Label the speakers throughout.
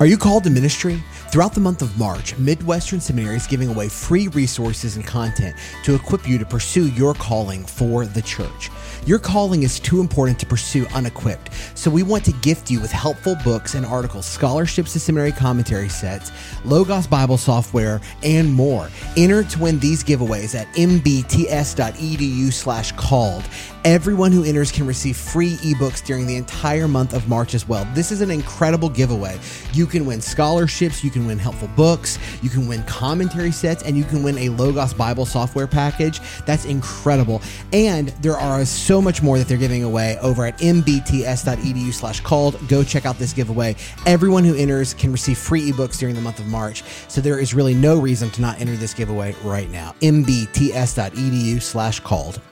Speaker 1: Are you called to ministry? Throughout the month of March, Midwestern Seminary is giving away free resources and content to equip you to pursue your calling for the church. Your calling is too important to pursue unequipped, so we want to gift you with helpful books and articles, scholarships to seminary commentary sets, Logos Bible software, and more. Enter to win these giveaways at mbts.edu slash called. Everyone who enters can receive free ebooks during the entire month of March as well. This is an incredible giveaway. You can win scholarships, you can win helpful books, you can win commentary sets, and you can win a Logos Bible software package. That's incredible. And there are so much more that they're giving away over at mbts.edu slash called. Go check out this giveaway. Everyone who enters can receive free ebooks during the month of March. So there is really no reason to not enter this giveaway right now. mbts.edu slash called.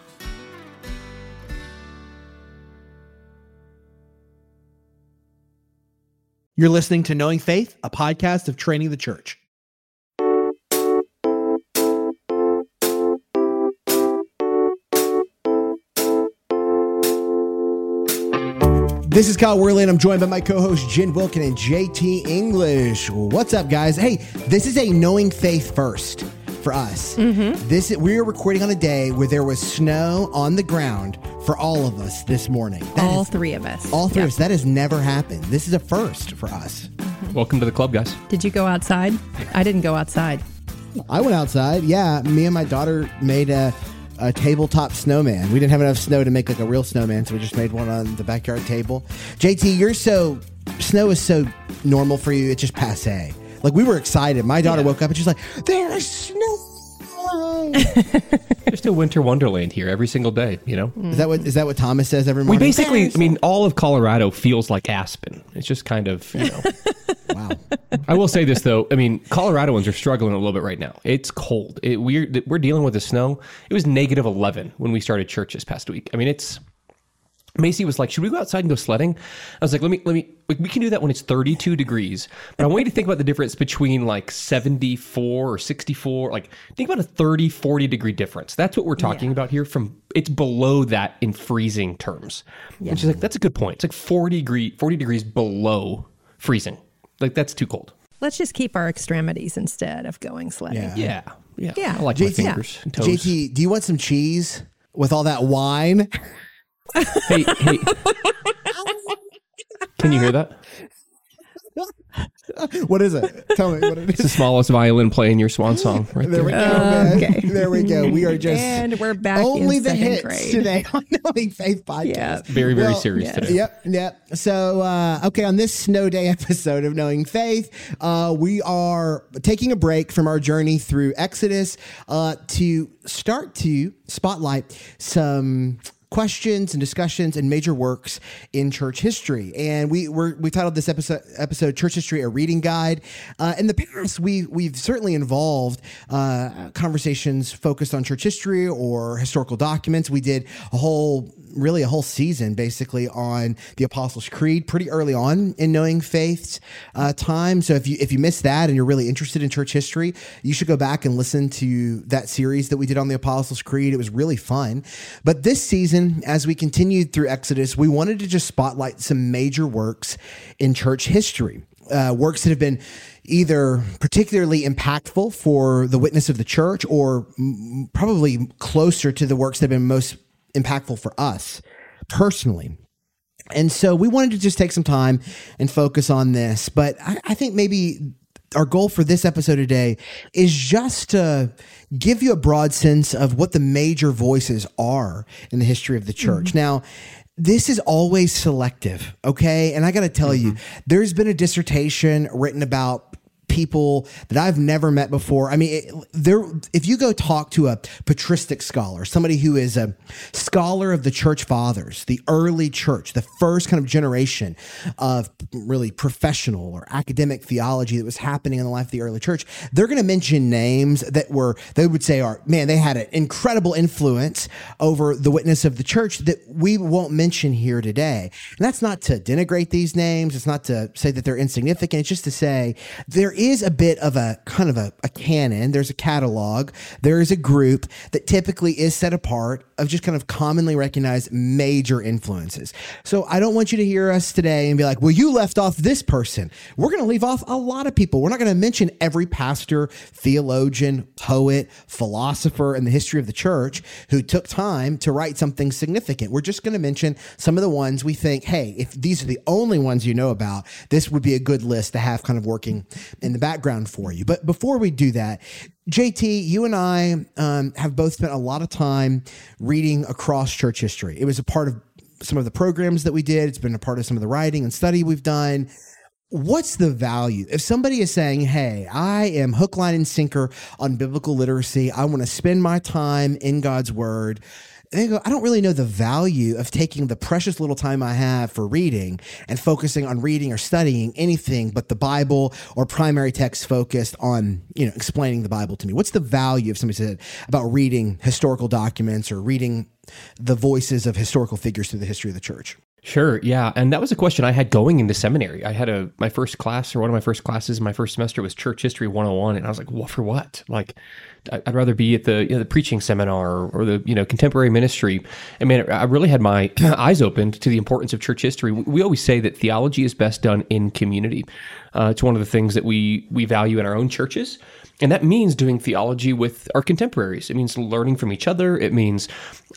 Speaker 1: You're listening to Knowing Faith, a podcast of training the church. This is Kyle Worley, and I'm joined by my co-host Jen Wilkin and JT English. What's up, guys? Hey, this is a Knowing Faith first for us. Mm-hmm. This we are recording on a day where there was snow on the ground for all of us this morning. That
Speaker 2: all
Speaker 1: is-
Speaker 2: three of us.
Speaker 1: all three
Speaker 2: Yep.
Speaker 1: of us. That has never happened. This is a first for us. Mm-hmm.
Speaker 3: Welcome to the club, guys.
Speaker 2: Did you go outside? I didn't go outside.
Speaker 1: I went outside. Yeah, me and my daughter made a, a tabletop snowman. We didn't have enough snow to make like a real snowman, so we just made one on the backyard table. JT, you're so snow is so normal for you. It's just passe. Like we were excited. My daughter woke up and she's like, "There is snow."
Speaker 3: Just a winter wonderland here every single day, you know?
Speaker 1: is that what is that what Thomas says every morning?
Speaker 3: We basically, I mean, all of Colorado feels like Aspen. It's just kind of, you know.
Speaker 1: wow.
Speaker 3: I will say this, though. I mean, Coloradoans are struggling a little bit right now. It's cold. It, we're, we're dealing with the snow. It was negative 11 when we started church this past week. I mean, it's. Macy was like, "Should we go outside and go sledding?" I was like, "Let me, let me. like, We can do that when it's 32 degrees." But I want you to think about the difference between like 74 or 64. Like, think about a 30, 40 degree difference. That's what we're talking about here. From it's below that in freezing terms. And she's like, "That's a good point. It's like 40 degree, 40 degrees below freezing. Like that's too cold."
Speaker 2: Let's just keep our extremities instead of going sledding.
Speaker 1: Yeah.
Speaker 3: Yeah, yeah.
Speaker 2: Yeah.
Speaker 3: I like my
Speaker 1: JT,
Speaker 3: fingers and toes.
Speaker 1: JT, do you want some cheese with all that whine?
Speaker 3: Hey, hey. Can you hear that?
Speaker 1: what is it? Tell me what it
Speaker 3: It's the smallest violin playing your swan song right
Speaker 1: There we go. man.
Speaker 2: Okay.
Speaker 1: There we go. We are just
Speaker 2: And we're back
Speaker 1: only
Speaker 2: in
Speaker 1: the hits
Speaker 2: grade.
Speaker 1: today on Knowing Faith podcast.
Speaker 2: Yeah.
Speaker 3: Very, very
Speaker 1: Well,
Speaker 3: serious
Speaker 2: yes.
Speaker 3: today.
Speaker 1: Yep, yep. So, uh, okay, on this snow day episode of Knowing Faith, uh, we are taking a break from our journey through Exodus uh, to start to spotlight some questions and discussions and major works in church history. And we we titled this episode episode "Church History: A Reading Guide." Uh, in the past, we we've certainly involved uh, conversations focused on church history or historical documents. We did a whole really a whole season basically on the Apostles' Creed pretty early on in knowing faith's uh, time. So if you if you missed that and you're really interested in church history, you should go back and listen to that series that we did on the Apostles' Creed. It was really fun. But this season, as we continued through Exodus, we wanted to just spotlight some major works in church history. Uh, works that have been either particularly impactful for the witness of the church or mm, probably closer to the works that have been most impactful for us personally. And so we wanted to just take some time and focus on this. But I, I think maybe our goal for this episode today is just to give you a broad sense of what the major voices are in the history of the mm-hmm. church. Now, this is always selective, okay? And I got to tell you, mm-hmm. there's been a dissertation written about people that I've never met before. I mean, it, there. If you go talk to a patristic scholar, somebody who is a scholar of the church fathers, the early church, the first kind of generation of really professional or academic theology that was happening in the life of the early church, they're going to mention names that were they would say are man, they had an incredible influence over the witness of the church that we won't mention here today. And that's not to denigrate these names. It's not to say that they're insignificant. It's just to say there is a bit of a kind of a, a canon. There's a catalog. There is a group that typically is set apart of just kind of commonly recognized major influences. So I don't want you to hear us today and be like, well, you left off this person. We're going to leave off a lot of people. We're not going to mention every pastor, theologian, poet, philosopher in the history of the church who took time to write something significant. We're just going to mention some of the ones we think, hey, if these are the only ones you know about, this would be a good list to have kind of working in the background for you. But before we do that, JT, you and I um, have both spent a lot of time reading across church history. It was a part of some of the programs that we did. It's been a part of some of the writing and study we've done. What's the value? If somebody is saying, Hey, I am hook, line, and sinker on biblical literacy, I want to spend my time in God's word they go, I don't really know the value of taking the precious little time I have for reading and focusing on reading or studying anything but the Bible or primary text focused on, you know, explaining the Bible to me. What's the value of somebody said about reading historical documents or reading the voices of historical figures through the history of the church?
Speaker 3: Sure, yeah, and that was a question I had going into seminary. I had a my first class or one of my first classes in my first semester was Church History 101 and I was like, "What for what?" Like I'd rather be at the you know, the preaching seminar or the you know contemporary ministry. I mean, I really had my eyes opened to the importance of church history. We always say that theology is best done in community. Uh, it's one of the things that we we value in our own churches. And that means doing theology with our contemporaries. It means learning from each other. It means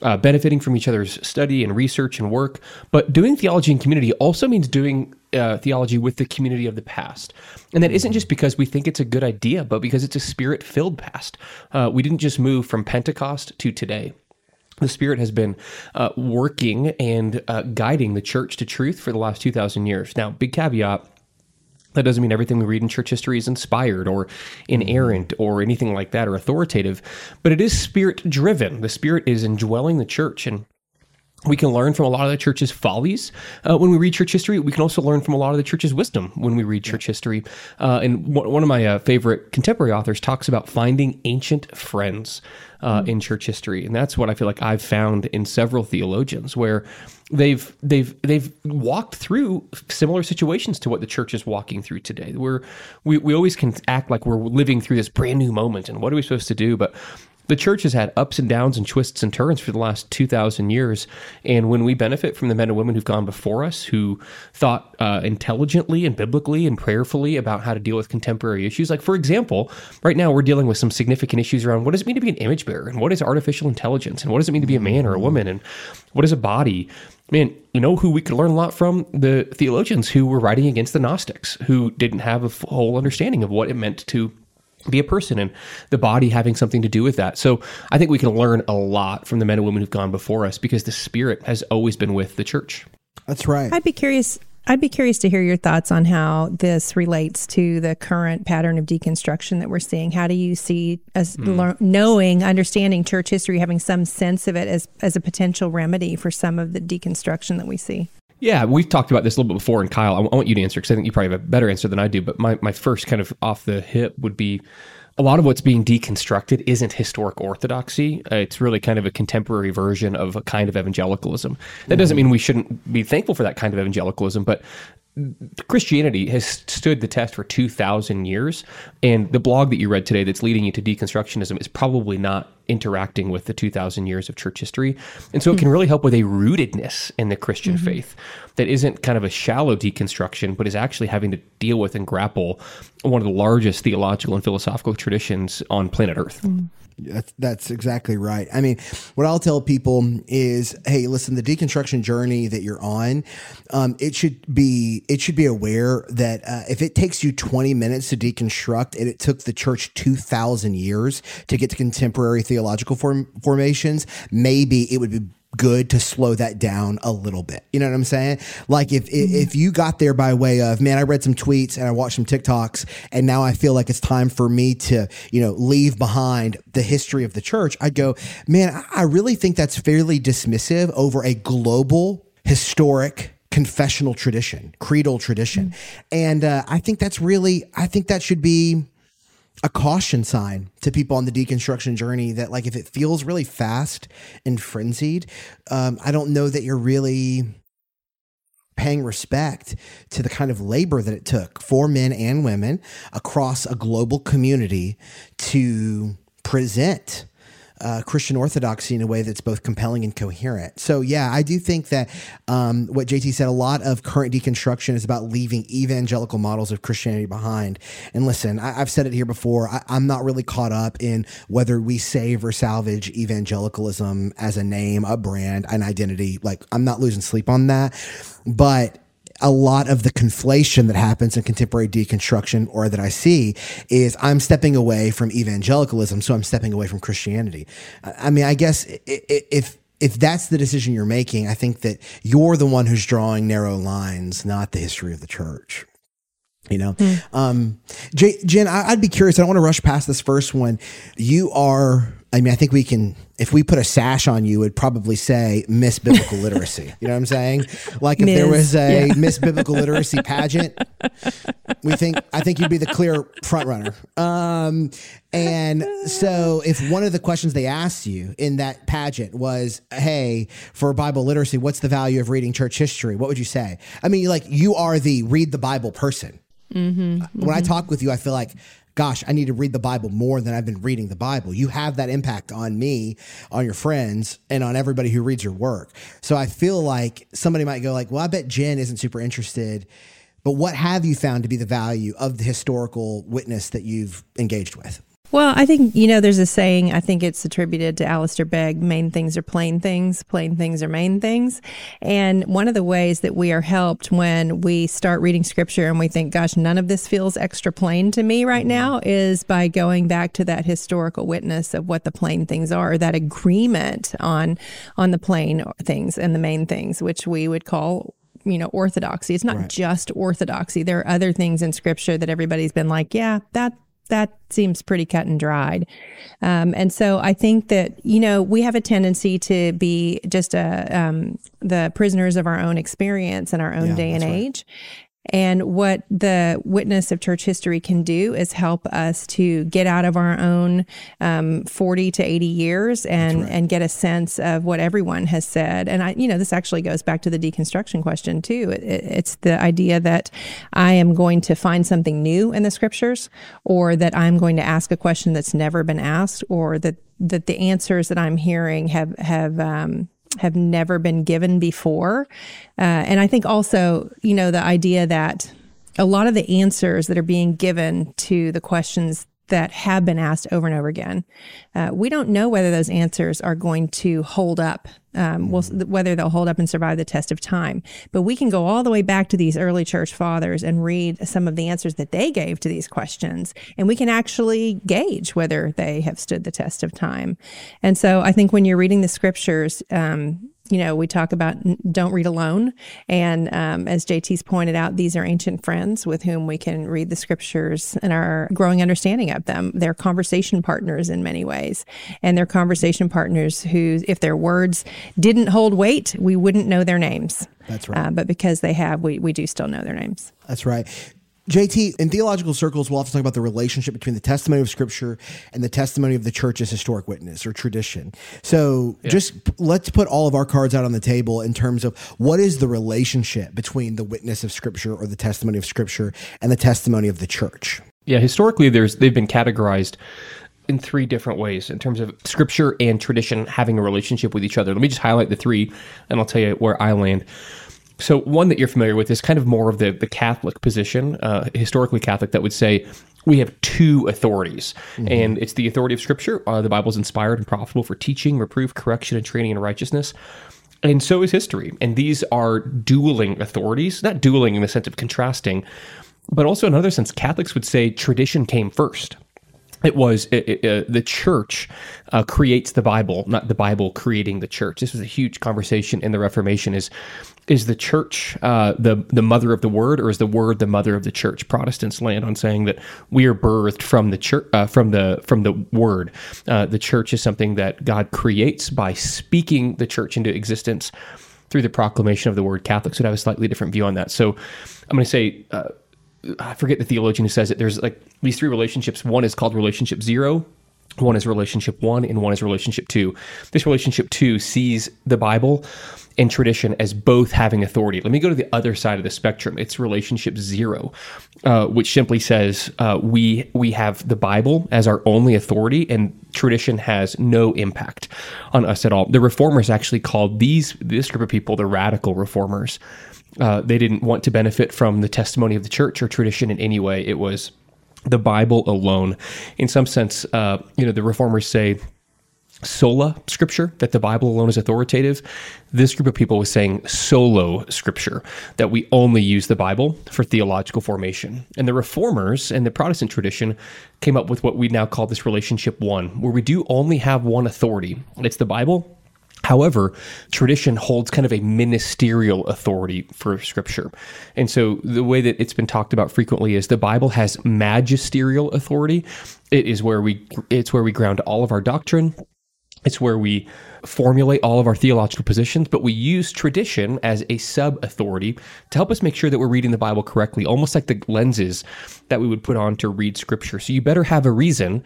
Speaker 3: uh, benefiting from each other's study and research and work. But doing theology in community also means doing uh, theology with the community of the past. And that isn't just because we think it's a good idea, but because it's a spirit filled past. Uh, we didn't just move from Pentecost to today. The Spirit has been uh, working and uh, guiding the church to truth for the last 2,000 years. Now, big caveat that doesn't mean everything we read in church history is inspired or inerrant or anything like that or authoritative, but it is spirit driven. The Spirit is indwelling the church. And we can learn from a lot of the church's follies uh, when we read church history. We can also learn from a lot of the church's wisdom when we read church history. Uh, and one of my uh, favorite contemporary authors talks about finding ancient friends uh, mm. in church history, and that's what I feel like I've found in several theologians where they've they've they've walked through similar situations to what the church is walking through today. We're we, we always can act like we're living through this brand new moment, and what are we supposed to do? But the church has had ups and downs and twists and turns for the last 2,000 years. And when we benefit from the men and women who've gone before us, who thought uh, intelligently and biblically and prayerfully about how to deal with contemporary issues, like for example, right now we're dealing with some significant issues around what does it mean to be an image bearer? And what is artificial intelligence? And what does it mean to be a man or a woman? And what is a body? man, you know who we could learn a lot from? The theologians who were writing against the Gnostics, who didn't have a full understanding of what it meant to be a person and the body having something to do with that. So I think we can learn a lot from the men and women who've gone before us because the spirit has always been with the church.
Speaker 1: That's right.
Speaker 2: I'd be curious. I'd be curious to hear your thoughts on how this relates to the current pattern of deconstruction that we're seeing. How do you see as mm. knowing, understanding church history, having some sense of it as as a potential remedy for some of the deconstruction that we see?
Speaker 3: Yeah, we've talked about this a little bit before, and Kyle, I, want you to answer because I think you probably have a better answer than I do. But my, my first kind of off the hip would be a lot of what's being deconstructed isn't historic orthodoxy. Uh, it's really kind of a contemporary version of a kind of evangelicalism. That doesn't mean we shouldn't be thankful for that kind of evangelicalism, but Christianity has stood the test for 2,000 years. And the blog that you read today that's leading you to deconstructionism is probably not interacting with the 2,000 years of church history. And so it can really help with a rootedness in the Christian mm-hmm. faith that isn't kind of a shallow deconstruction, but is actually having to deal with and grapple one of the largest theological and philosophical traditions on planet Earth. Mm.
Speaker 1: That's that's exactly right. I mean, what I'll tell people is, hey, listen, the deconstruction journey that you're on, um, it should be it should be aware that uh, if it takes you 20 minutes to deconstruct, and it took the church 2,000 years to get to contemporary theological form, formations, maybe it would be good to slow that down a little bit. You know what I'm saying? Like if if you got there by way of man, I read some tweets and I watched some TikToks, and now I feel like it's time for me to you know leave behind the history of the church. I'd go, man, I really think that's fairly dismissive over a global historic confessional tradition, creedal tradition, mm-hmm. and uh, I think that's really I think that should be a caution sign to people on the deconstruction journey that like if it feels really fast and frenzied um, i don't know that you're really paying respect to the kind of labor that it took for men and women across a global community to present uh, Christian orthodoxy in a way that's both compelling and coherent. So, yeah, I do think that um, what JT said, a lot of current deconstruction is about leaving evangelical models of Christianity behind. And listen, I, have said it here before. I, I'm not really caught up in whether we save or salvage evangelicalism as a name, a brand, an identity. Like, I'm not losing sleep on that. But a lot of the conflation that happens in contemporary deconstruction or that I see is I'm stepping away from evangelicalism, so I'm stepping away from Christianity. I mean, I guess if if that's the decision you're making, I think that you're the one who's drawing narrow lines, not the history of the church. You know, mm. um, Jen, I'd be curious. I don't want to rush past this first one. You are I mean, I think we can, if we put a sash on you, it would probably say Miss Biblical Literacy. You know what I'm saying? Like if Ms. there was a yeah. Miss Biblical Literacy pageant, we think, I think you'd be the clear front runner. Um, and so if one of the questions they asked you in that pageant was, Hey, for Bible literacy, what's the value of reading church history? What would you say? I mean, like you are the read the Bible person. Mm-hmm, when mm-hmm. I talk with you, I feel like gosh, I need to read the Bible more than I've been reading the Bible. You have that impact on me, on your friends, and on everybody who reads your work. So I feel like somebody might go like, well, I bet Jen isn't super interested. But what have you found to be the value of the historical witness that you've engaged with?
Speaker 2: Well, I think, you know, there's a saying, I think it's attributed to Alistair Begg main things are plain things, plain things are main things. And one of the ways that we are helped when we start reading scripture and we think, gosh, none of this feels extra plain to me right mm-hmm. now is by going back to that historical witness of what the plain things are, that agreement on, on the plain things and the main things, which we would call you know orthodoxy it's not right. just orthodoxy there are other things in scripture that everybody's been like yeah that that seems pretty cut and dried. Um, and so I think that, you know, we have a tendency to be just a, um, the prisoners of our own experience and our own yeah, day and age. And what the witness of church history can do is help us to get out of our own um, 40 to 80 years and, right. and get a sense of what everyone has said. And I, you know, this actually goes back to the deconstruction question too. It, it's the idea that I am going to find something new in the scriptures or that I'm going to ask a question that's never been asked or that, that the answers that I'm hearing have, have, um, have never been given before. Uh, and I think also, you know, the idea that a lot of the answers that are being given to the questions that have been asked over and over again. Uh, we don't know whether those answers are going to hold up, um, whether they'll hold up and survive the test of time. But we can go all the way back to these early church fathers and read some of the answers that they gave to these questions, and we can actually gauge whether they have stood the test of time. And so I think when you're reading the scriptures, um, you know, we talk about don't read alone. And um, as JT's pointed out, these are ancient friends with whom we can read the scriptures and our growing understanding of them. They're conversation partners in many ways. And they're conversation partners who, if their words didn't hold weight, we wouldn't know their names.
Speaker 1: That's right. Uh,
Speaker 2: but because they have, we, we do still know their names.
Speaker 1: That's right. JT, in theological circles, we'll often talk about the relationship between the testimony of Scripture and the testimony of the church's historic witness or tradition. So, yeah. just let's put all of our cards out on the table in terms of what is the relationship between the witness of Scripture or the testimony of Scripture and the testimony of the church.
Speaker 3: Yeah, historically, there's they've been categorized in three different ways in terms of scripture and tradition having a relationship with each other. Let me just highlight the three, and I'll tell you where I land. So one that you're familiar with is kind of more of the the Catholic position, uh, historically Catholic, that would say we have two authorities, mm-hmm. and it's the authority of Scripture. Uh, the Bible is inspired and profitable for teaching, reproof, correction, and training in righteousness. And so is history. And these are dueling authorities, not dueling in the sense of contrasting, but also in another sense, Catholics would say tradition came first it was it, it, uh, the church uh, creates the Bible, not the Bible creating the church. This was a huge conversation in the Reformation. Is is the church uh, the the mother of the word, or is the word the mother of the church? Protestants land on saying that we are birthed from the church, uh, from the from the word. Uh, the church is something that God creates by speaking the church into existence through the proclamation of the word. Catholics would have a slightly different view on that. So I'm going to say uh, I forget the theologian who says it. There's like these three relationships. One is called relationship zero, One is relationship one, and one is relationship two. This relationship two sees the Bible and tradition as both having authority. Let me go to the other side of the spectrum. It's relationship zero, uh, which simply says uh, we we have the Bible as our only authority, and tradition has no impact on us at all. The reformers actually called these this group of people the radical reformers. Uh, they didn't want to benefit from the testimony of the church or tradition in any way. It was the Bible alone. In some sense, uh, you know, the reformers say sola scripture, that the Bible alone is authoritative. This group of people was saying solo scripture, that we only use the Bible for theological formation. And the reformers and the Protestant tradition came up with what we now call this relationship one, where we do only have one authority. It's the Bible However, tradition holds kind of a ministerial authority for scripture. And so the way that it's been talked about frequently is the Bible has magisterial authority. It is where we it's where we ground all of our doctrine. It's where we formulate all of our theological positions, but we use tradition as a sub authority to help us make sure that we're reading the Bible correctly, almost like the lenses that we would put on to read scripture. So you better have a reason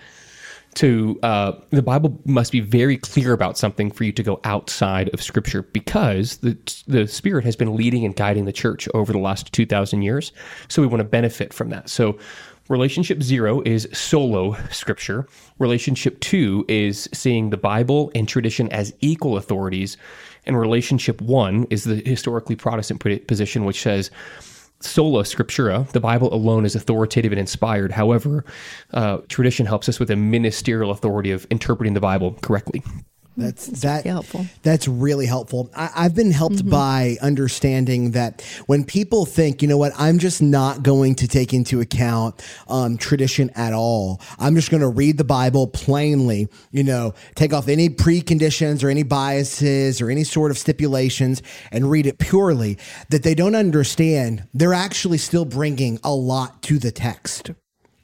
Speaker 3: to uh, the Bible must be very clear about something for you to go outside of Scripture because the the Spirit has been leading and guiding the church over the last two thousand years. So we want to benefit from that. So relationship zero is solo Scripture. Relationship two is seeing the Bible and tradition as equal authorities, and relationship one is the historically Protestant position, which says sola scriptura, the Bible alone is authoritative and inspired. However, uh, tradition helps us with a ministerial authority of interpreting the Bible correctly.
Speaker 1: That's, that. Helpful. That's really helpful. I, have been helped mm-hmm. by understanding that when people think, you know what, I'm just not going to take into account um, tradition at all. I'm just going to read the Bible plainly. You know, take off any preconditions or any biases or any sort of stipulations and read it purely. That they don't understand. They're actually still bringing a lot to the text.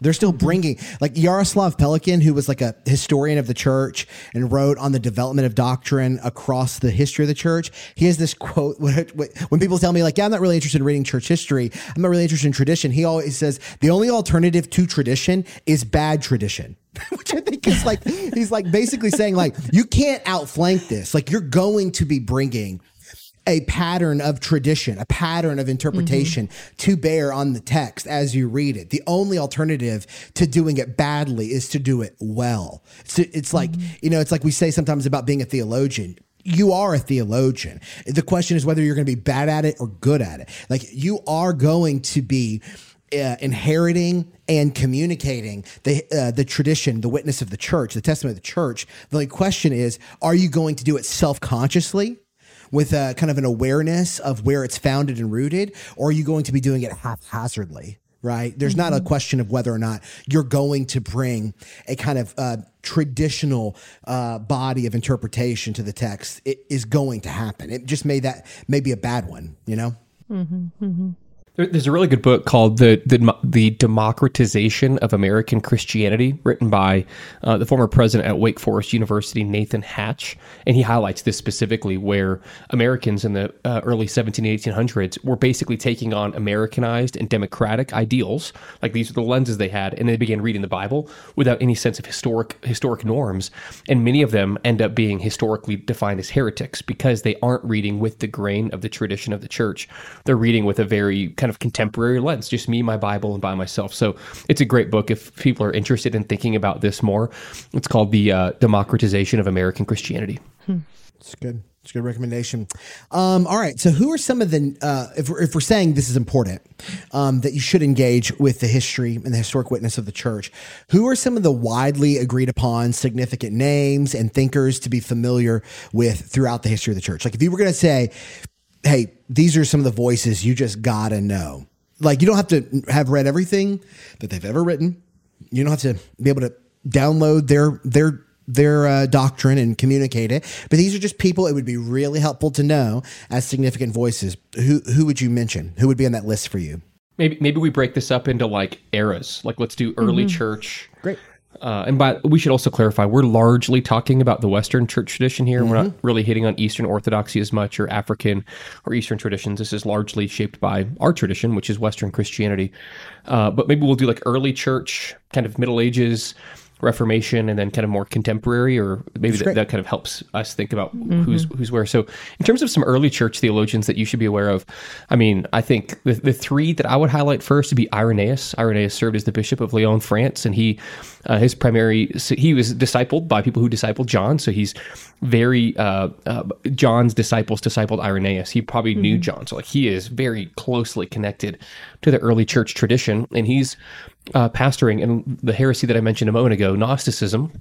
Speaker 1: They're still bringing like Yaroslav Pelikan, who was like a historian of the church and wrote on the development of doctrine across the history of the church. He has this quote when people tell me like, "Yeah, I'm not really interested in reading church history. I'm not really interested in tradition." He always says the only alternative to tradition is bad tradition. Which I think is like he's like basically saying like you can't outflank this. Like you're going to be bringing a pattern of tradition, a pattern of interpretation mm-hmm. to bear on the text as you read it. The only alternative to doing it badly is to do it well. It's, it's like, mm-hmm. you know, it's like we say sometimes about being a theologian you are a theologian. The question is whether you're going to be bad at it or good at it. Like you are going to be uh, inheriting and communicating the uh, the tradition, the witness of the church, the testimony of the church. The only question is, are you going to do it self consciously? With a kind of an awareness of where it's founded and rooted, or are you going to be doing it haphazardly? Right. There's mm-hmm. not a mm-hmm. question of whether or not you're going to bring a kind of uh, traditional uh, body of interpretation to the text. It is going to happen. It just may that may be a bad one, you know? Mm-hmm,
Speaker 3: mm-hmm. There's a really good book called the the, the Democratization of American Christianity, written by uh, the former president at Wake Forest University, Nathan Hatch, and he highlights this specifically, where Americans in the uh, early 17 1800s were basically taking on Americanized and democratic ideals, like these are the lenses they had, and they began reading the Bible without any sense of historic historic norms, and many of them end up being historically defined as heretics because they aren't reading with the grain of the tradition of the church. They're reading with a very kind of contemporary lens, just me, my Bible, and by myself. So it's a great book if people are interested in thinking about this more. It's called The uh, Democratization of American Christianity.
Speaker 1: Hmm. It's good. It's a good recommendation. Um, all right. So, who are some of the, uh, if, we're, if we're saying this is important, um, that you should engage with the history and the historic witness of the church, who are some of the widely agreed upon significant names and thinkers to be familiar with throughout the history of the church? Like, if you were going to say, hey, these are some of the voices you just gotta know. Like you don't have to have read everything that they've ever written. You don't have to be able to download their their their uh, doctrine and communicate it. But these are just people it would be really helpful to know as significant voices. Who who would you mention? Who would be on that list for you?
Speaker 3: Maybe maybe we break this up into like eras. Like let's do early mm-hmm. church. Uh, and by we should also clarify, we're largely talking about the Western church tradition here. Mm-hmm. We're not mm-hmm. really hitting on Eastern Orthodoxy as much, or African or Eastern traditions. This is largely shaped by our tradition, which is Western Christianity. Uh, but maybe we'll do like early church, kind of Middle Ages, Reformation and then kind of more contemporary, or maybe that, that, kind of helps us think about mm-hmm. who's who's where. So, in terms of some early church theologians that you should be aware of, I mean, I think the, the three that I would highlight first would be Irenaeus. Irenaeus served as the bishop of Lyon, France, and he uh, his primary he was discipled by people who discipled John, so he's very uh, uh, John's disciples discipled Irenaeus. He probably mm-hmm. knew John, so like he is very closely connected to the early church tradition, and he's uh, pastoring and the heresy that I mentioned a moment ago, Gnosticism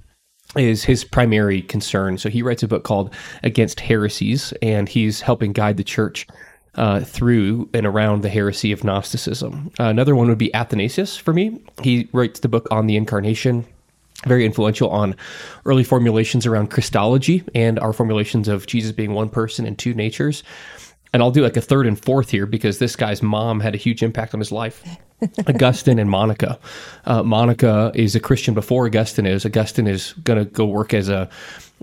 Speaker 3: is his primary concern. So he writes a book called Against Heresies, and he's helping guide the church uh, through and around the heresy of Gnosticism. Uh, another one would be Athanasius for me. He writes the book on the Incarnation. Very influential on early formulations around Christology and our formulations of Jesus being one person and two natures. And I'll do like a third and fourth here because this guy's mom had a huge impact on his life. Augustine and Monica. Uh, Monica is a Christian before Augustine is. Augustine is going to go work as a,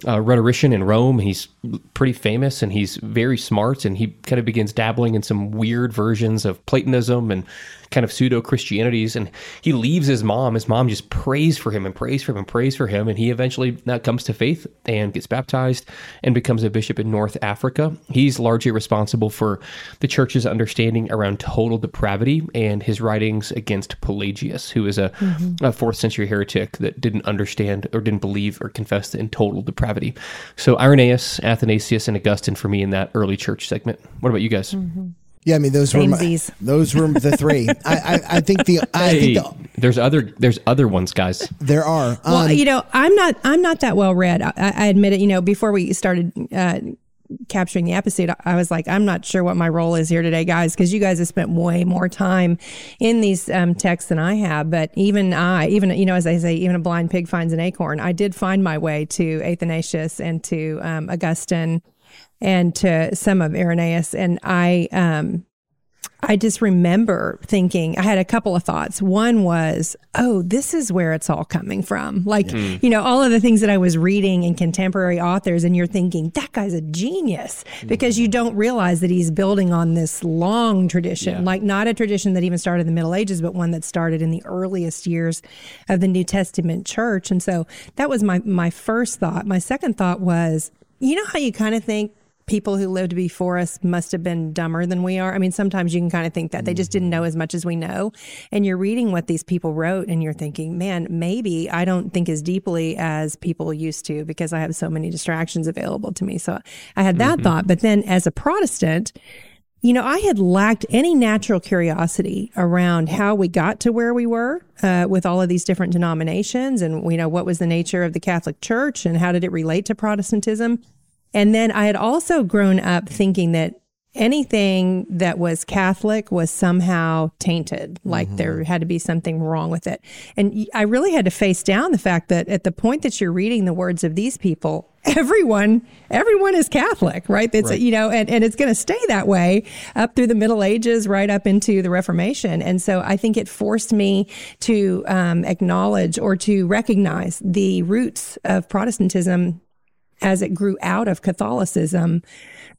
Speaker 3: a, rhetorician in Rome. He's pretty famous and he's very smart. And he kind of begins dabbling in some weird versions of Platonism and kind of pseudo Christianities. And he leaves his mom. His mom just prays for him and prays for him and prays for him. And he eventually now comes to faith and gets baptized and becomes a bishop in North Africa. He's largely responsible for the church's understanding around total depravity and his writings against Pelagius, who is a, mm-hmm. a fourth century heretic that didn't understand or didn't believe or confess in total depravity. So Irenaeus, Athanasius, and Augustine for me in that early church segment. What about you guys?
Speaker 1: Mm-hmm. Yeah, I mean those were my, those were the three. I, I, I, think the I hey, think
Speaker 3: the, there's other there's other ones, guys.
Speaker 1: There are. Um,
Speaker 2: well, you know, I'm not I'm not that well read. I, I admit it. You know, before we started. Uh, capturing the episode, I was like, I'm not sure what my role is here today, guys, because you guys have spent way more time in these um, texts than I have. But even I, even, you know, as I say, even a blind pig finds an acorn, I did find my way to Athanasius and to um, Augustine and to some of Irenaeus. And I, um, I just remember thinking, I had a couple of thoughts. One was, oh, this is where it's all coming from. Like, mm. you know, all of the things that I was reading in contemporary authors, and you're thinking, that guy's a genius mm. because you don't realize that he's building on this long tradition, yeah. like not a tradition that even started in the Middle Ages, but one that started in the earliest years of the New Testament church. And so that was my, my first thought. My second thought was, you know how you kind of think people who lived before us must have been dumber than we are. I mean, sometimes you can kind of think that they just didn't know as much as we know. And you're reading what these people wrote and you're thinking, man, maybe I don't think as deeply as people used to because I have so many distractions available to me. So I had that mm-hmm. thought. But then as a Protestant, you know, I had lacked any natural curiosity around how we got to where we were uh, with all of these different denominations and, you know, what was the nature of the Catholic Church and how did it relate to Protestantism. And then I had also grown up thinking that anything that was Catholic was somehow tainted, like mm-hmm. there had to be something wrong with it. And I really had to face down the fact that at the point that you're reading the words of these people, everyone everyone is Catholic, right? It's right. you know, and, and it's going to stay that way up through the Middle Ages, right up into the Reformation. And so I think it forced me to um, acknowledge or to recognize the roots of Protestantism as it grew out of Catholicism.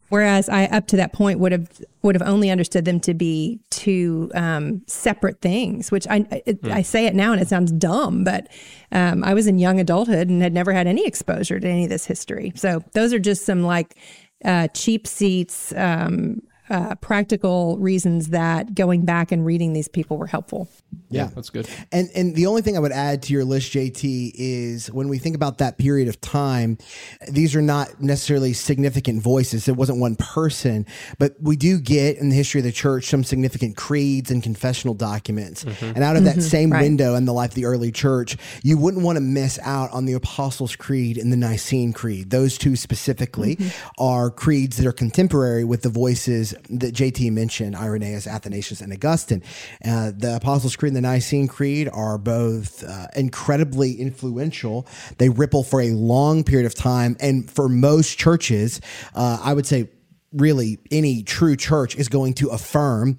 Speaker 2: Whereas I, up to that point, would have would have only understood them to be two um, separate things. Which I it, mm. I say it now and it sounds dumb, but um, I was in young adulthood and had never had any exposure to any of this history. So those are just some like uh, cheap seats, um, uh, practical reasons that going back and reading these people were helpful.
Speaker 1: Yeah. yeah.
Speaker 3: that's good.
Speaker 1: And and the only thing I would add to your list, JT, is when we think about that period of time, these are not necessarily significant voices. It wasn't one person, but we do get in the history of the church some significant creeds and confessional documents. Mm-hmm. And out of that mm-hmm. same right. window in the life of the early church, you wouldn't want to miss out on the Apostles' Creed and the Nicene Creed. Those two specifically mm-hmm. are creeds that are contemporary with the voices that JT mentioned, Irenaeus, Athanasius, and Augustine. Uh, the Apostles' Creed and the Nicene Creed are both uh, incredibly influential. They ripple for a long period of time. And for most churches, uh, I would say really any true church is going to affirm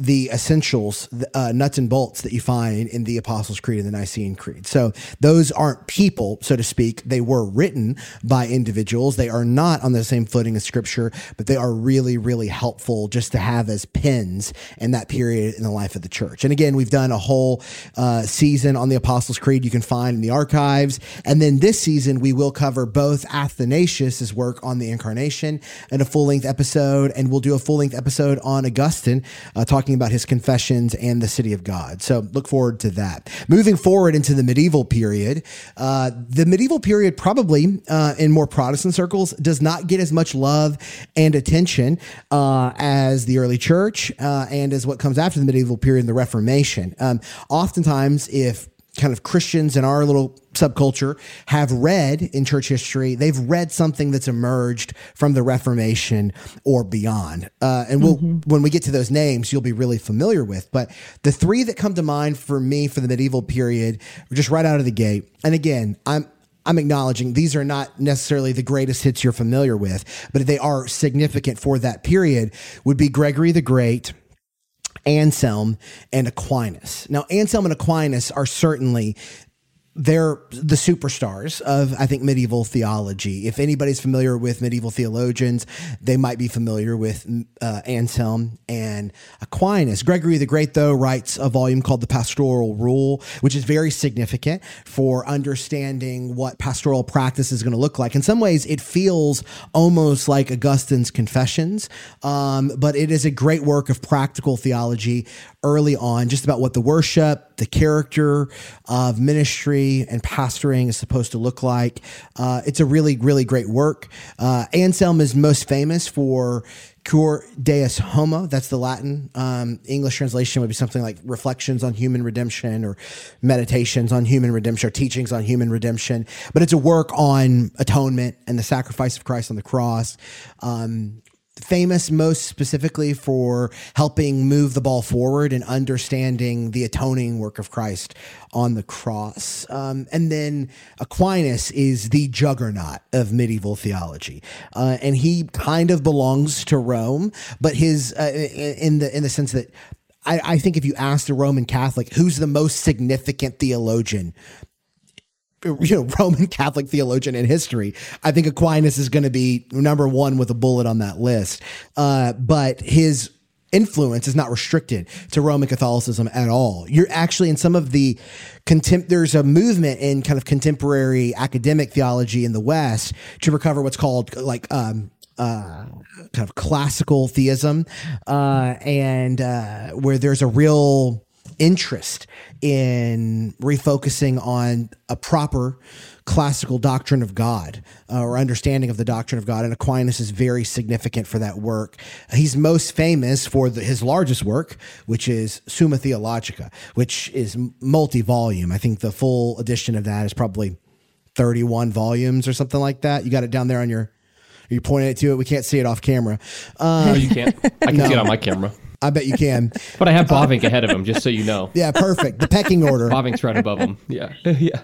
Speaker 1: the essentials, uh, nuts and bolts that you find in the Apostles' Creed and the Nicene Creed. So those aren't people, so to speak. They were written by individuals. They are not on the same footing as Scripture, but they are really, really helpful just to have as pins in that period in the life of the church. And again, we've done a whole uh, season on the Apostles' Creed you can find in the archives. And then this season, we will cover both Athanasius' work on the Incarnation in a full length episode, and we'll do a full length episode on Augustine, uh, talking talking about his confessions and the city of God. So look forward to that. Moving forward into the medieval period, uh, the medieval period probably uh, in more Protestant circles does not get as much love and attention uh, as the early church uh, and as what comes after the medieval period, in the Reformation. Um, oftentimes, if kind of Christians in our little subculture have read in church history, they've read something that's emerged from the Reformation or beyond. Uh, and we'll, mm-hmm. when we get to those names, you'll be really familiar with. But the three that come to mind for me for the medieval period just right out of the gate. And again, I'm I'm acknowledging these are not necessarily the greatest hits you're familiar with, but they are significant for that period. Would be Gregory the Great, Anselm and Aquinas. Now, Anselm and Aquinas are certainly they're the superstars of I think medieval theology. If anybody's familiar with medieval theologians, they might be familiar with uh, Anselm and Aquinas. Gregory the Great, though, writes a volume called the Pastoral Rule, which is very significant for understanding what pastoral practice is going to look like. In some ways, it feels almost like Augustine's Confessions, um, but it is a great work of practical theology early on, just about what the worship, the character of ministry and pastoring is supposed to look like. Uh, it's a really, really great work. Uh, Anselm is most famous for Cur Deus Homo. That's the Latin. Um, English translation would be something like Reflections on Human Redemption or Meditations on Human Redemption or Teachings on Human Redemption. But it's a work on atonement and the sacrifice of Christ on the cross. Um, famous most specifically for helping move the ball forward and understanding the atoning work of Christ on the cross. Um, and then Aquinas is the juggernaut of medieval theology, uh, and he kind of belongs to Rome, but his uh, in the in the sense that. I, I think if you ask a Roman Catholic who's the most significant theologian you know Roman Catholic theologian in history. I think Aquinas is going to be number one with a bullet on that list. Uh, but his influence is not restricted to Roman Catholicism at all. You're actually in some of the contempt. There's a movement in kind of contemporary academic theology in the West to recover what's called like. Um, uh, kind of classical theism, uh, and uh, where there's a real interest in refocusing on a proper classical doctrine of God uh, or understanding of the doctrine of God. And Aquinas is very significant for that work. He's most famous for the, his largest work, which is Summa Theologica, which is multi volume. I think the full edition of that is probably 31 volumes or something like that. You got it down there on your. You're pointing it to it. We can't see it off camera.
Speaker 3: Um, no, you can't. I can no. see it on my camera.
Speaker 1: I bet you can.
Speaker 3: but I have Bavinck ahead of him, just so you know.
Speaker 1: Yeah, perfect. The pecking order.
Speaker 3: Bavinck's right above him. Yeah. yeah.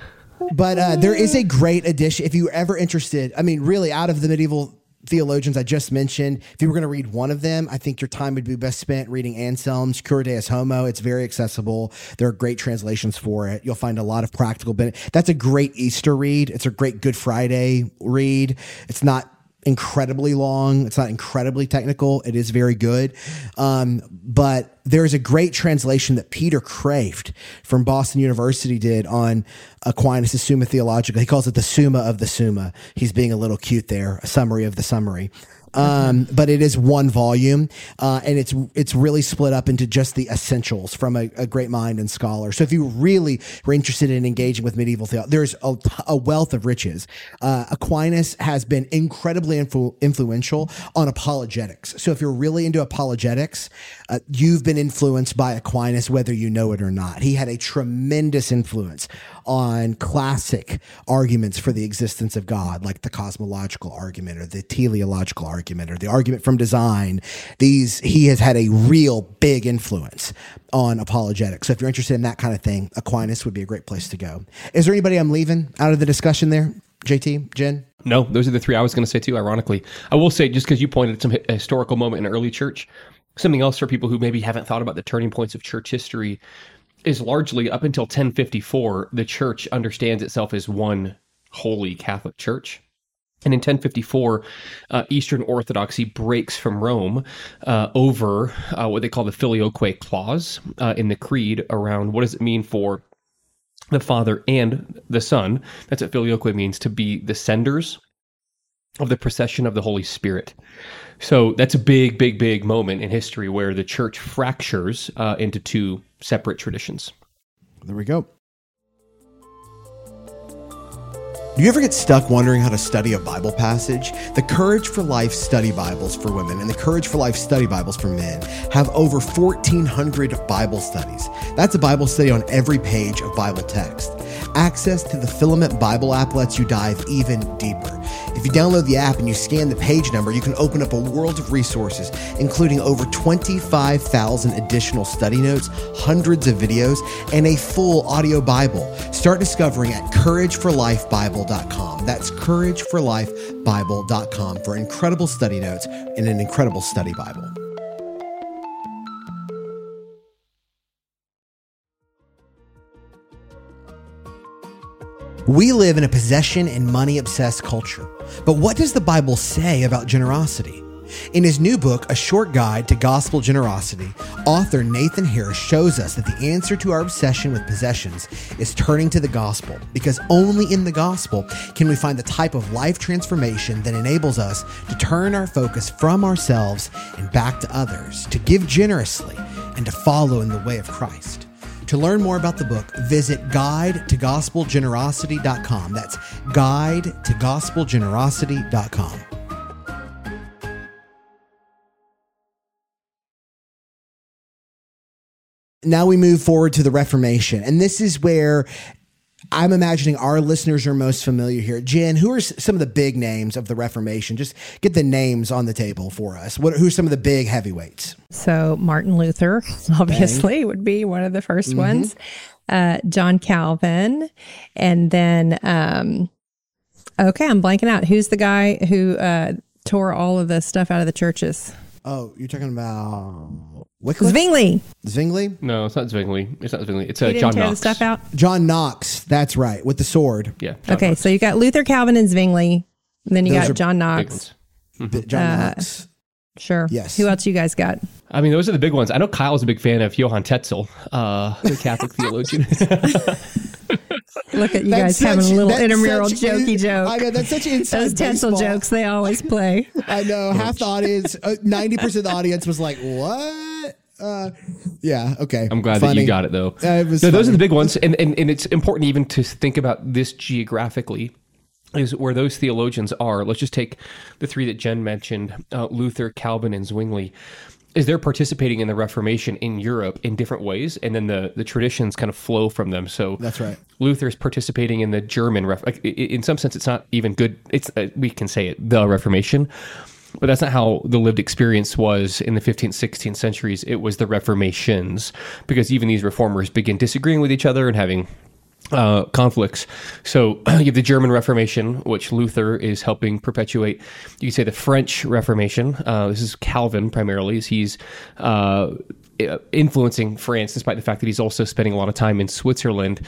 Speaker 1: But uh, there is a great addition. If you're ever interested, I mean, really, out of the medieval theologians I just mentioned, if you were going to read one of them, I think your time would be best spent reading Anselm's Cur Deus Homo. It's very accessible. There are great translations for it. You'll find a lot of practical benefit. That's a great Easter read. It's a great Good Friday read. It's not incredibly long. It's not incredibly technical. It is very good. Um, but there's a great translation that Peter Kreeft from Boston University did on Aquinas' Summa Theologica. He calls it the Summa of the Summa. He's being a little cute there, a summary of the summary. Um, but it is one volume, uh, and it's it's really split up into just the essentials from a, a, great mind and scholar. So if you really were interested in engaging with medieval theology, there's a, a, wealth of riches. Uh, Aquinas has been incredibly influ- influential on apologetics. So if you're really into apologetics, uh, you've been influenced by Aquinas, whether you know it or not. He had a tremendous influence on classic arguments for the existence of God, like the cosmological argument or the teleological argument or the argument from design. These he has had a real big influence on apologetics. So if you're interested in that kind of thing, Aquinas would be a great place to go. Is there anybody I'm leaving out of the discussion there? JT, Jen?
Speaker 3: No, those are the three I was going to say too. Ironically, I will say just because you pointed at some historical moment in early church, something else for people who maybe haven't thought about the turning points of church history is largely up until 1054, the church understands itself as one holy Catholic church. And in 1054, uh, Eastern Orthodoxy breaks from Rome uh, over uh, what they call the Filioque Clause uh, in the Creed around what does it mean for the Father and the Son. That's what Filioque means to be the senders of the procession of the Holy Spirit. So that's a big, big, big moment in history where the church fractures uh, into two separate traditions.
Speaker 1: There we go. Do you ever get stuck wondering how to study a Bible passage? The Courage for Life study Bibles for women and the Courage for Life study Bibles for men have over 1,400 Bible studies. That's a Bible study on every page of Bible text. Access to the Filament Bible app lets you dive even deeper. If you download the app and you scan the page number, you can open up a world of resources, including over 25,000 additional study notes, hundreds of videos, and a full audio Bible. Start discovering at courageforlifebible.com. That's courageforlifebible.com for incredible study notes and an incredible study Bible. We live in a possession and money obsessed culture. But what does the Bible say about generosity? In his new book, A Short Guide to Gospel Generosity, author Nathan Harris shows us that the answer to our obsession with possessions is turning to the gospel, because only in the gospel can we find the type of life transformation that enables us to turn our focus from ourselves and back to others, to give generously, and to follow in the way of Christ. To learn more about the book, visit guide to gospelgenerosity.com. That's guide to gospelgenerosity.com. Now we move forward to the Reformation. And this is where I'm imagining our listeners are most familiar here. Jen, who are some of the big names of the Reformation? Just get the names on the table for us. What, who are some of the big heavyweights?
Speaker 2: So Martin Luther, obviously, would be one of the 1st
Speaker 1: Mm-hmm.
Speaker 2: ones. Uh, John Calvin, and then um, okay, I'm blanking out. Who's the guy who uh, tore all of the stuff out of the churches?
Speaker 1: Oh, you're talking about Wycliffe?
Speaker 2: Zwingli.
Speaker 1: Zwingli?
Speaker 3: No, it's not Zwingli. It's not Zwingli. It's uh,
Speaker 2: didn't
Speaker 3: John
Speaker 2: tear
Speaker 3: Knox.
Speaker 2: the stuff out.
Speaker 1: John Knox. That's right, with the sword.
Speaker 3: Yeah. John
Speaker 2: Okay,
Speaker 3: Knox.
Speaker 2: so you got Luther, Calvin, and Zwingli. And then you
Speaker 1: Those
Speaker 2: got
Speaker 1: are
Speaker 2: John
Speaker 3: Big
Speaker 2: Knox.
Speaker 3: ones.
Speaker 1: B- John Knox.
Speaker 2: Sure.
Speaker 1: Yes.
Speaker 2: Who else you guys got?
Speaker 3: I mean, those are the big ones. I know Kyle's a big fan of Johann Tetzel, uh, the Catholic theologian.
Speaker 2: Look at you
Speaker 1: That's
Speaker 2: guys having a little
Speaker 1: that's
Speaker 2: intramural
Speaker 1: such
Speaker 2: jokey
Speaker 1: in-
Speaker 2: joke.
Speaker 1: I know that's such inside
Speaker 2: Those Tetzel
Speaker 1: baseball.
Speaker 2: jokes they always play.
Speaker 1: I know half the audience, uh, ninety percent of the audience was like, "What?" Uh, yeah, okay.
Speaker 3: I'm glad that
Speaker 1: Funny.
Speaker 3: you got it though.
Speaker 1: Uh, it was
Speaker 3: no, those are the big ones, and, and and it's important even to think about this geographically. Is where those theologians are. Let's just take the three that Jen mentioned: uh, Luther, Calvin, and Zwingli. Is they're participating in the Reformation in Europe in different ways, and then the the traditions kind of flow from them. So
Speaker 1: That's right.
Speaker 3: Luther's participating in the German ref. Like, in some sense, it's not even good. It's uh, we can say it the Reformation, but that's not how the lived experience was in the 15th, 16th centuries. It was the Reformations, because even these reformers begin disagreeing with each other and having uh, conflicts. So you have the German Reformation, which Luther is helping perpetuate. You could say the French Reformation. Uh, this is Calvin primarily. As he's uh, influencing France, despite the fact that he's also spending a lot of time in Switzerland.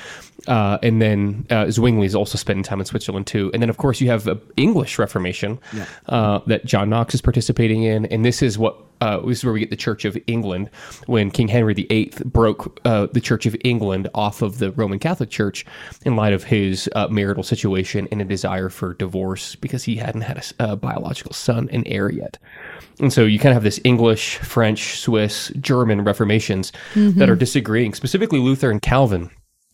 Speaker 3: Uh, and then uh, Zwingli is also spending time in Switzerland too. And then, of course, you have the English Reformation uh, that John Knox is participating in. And this is what uh, this is where we get the Church of England when King Henry VIII broke uh, the Church of England off of the Roman Catholic Church in light of his uh, marital situation and a desire for divorce because he hadn't had a biological son and heir yet. And so you kind of have this English, French, Swiss, German reformations that are disagreeing. Specifically, Luther and Calvin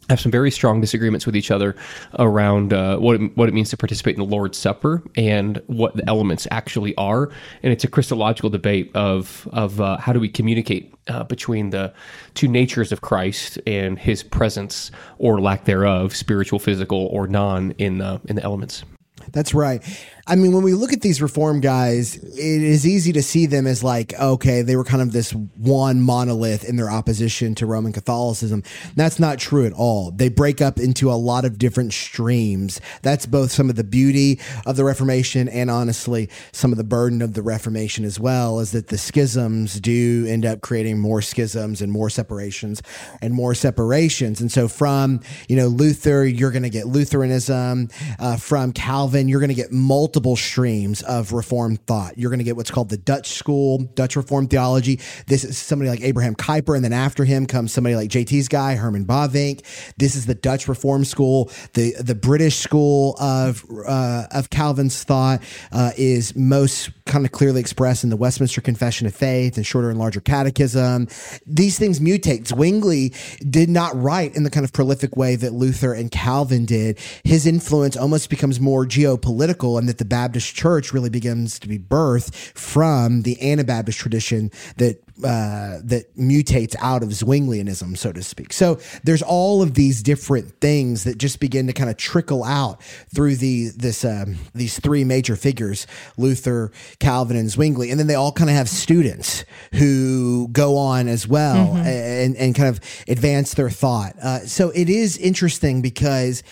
Speaker 3: have some very strong disagreements with each other around uh, what it, what it means to participate in the Lord's Supper and what the elements actually are. And it's a Christological debate of of uh, how do we communicate uh, between the two natures of Christ and His presence or lack thereof, spiritual, physical, or non, in the in the elements.
Speaker 1: That's right. I mean, when we look at these reform guys, it is easy to see them as like, okay, they were kind of this one monolith in their opposition to Roman Catholicism. That's not true at all. They break up into a lot of different streams. That's both some of the beauty of the Reformation and honestly, some of the burden of the Reformation as well, is that the schisms do end up creating more schisms and more separations and more separations. And so from, you know, Luther, you're going to get Lutheranism. Uh, from Calvin, you're going to get multiple multiple streams of Reformed thought. You're going to get what's called the Dutch school, Dutch Reformed theology. This is somebody like Abraham Kuyper, and then after him comes somebody like JT's guy, Herman Bavinck. This is the Dutch Reform school. The the British school of uh, of Calvin's thought uh, is most kind of clearly expressed in the Westminster Confession of Faith and Shorter and Larger Catechism. These things mutate. Zwingli did not write in the kind of prolific way that Luther and Calvin did. His influence almost becomes more geopolitical, and that the the Baptist church really begins to be birthed from the Anabaptist tradition that uh, that mutates out of Zwinglianism, so to speak. So there's all of these different things that just begin to kind of trickle out through the this um, these three major figures: Luther, Calvin, and Zwingli, and then they all kind of have students who go on as well mm-hmm. and and kind of advance their thought. Uh, so it is interesting because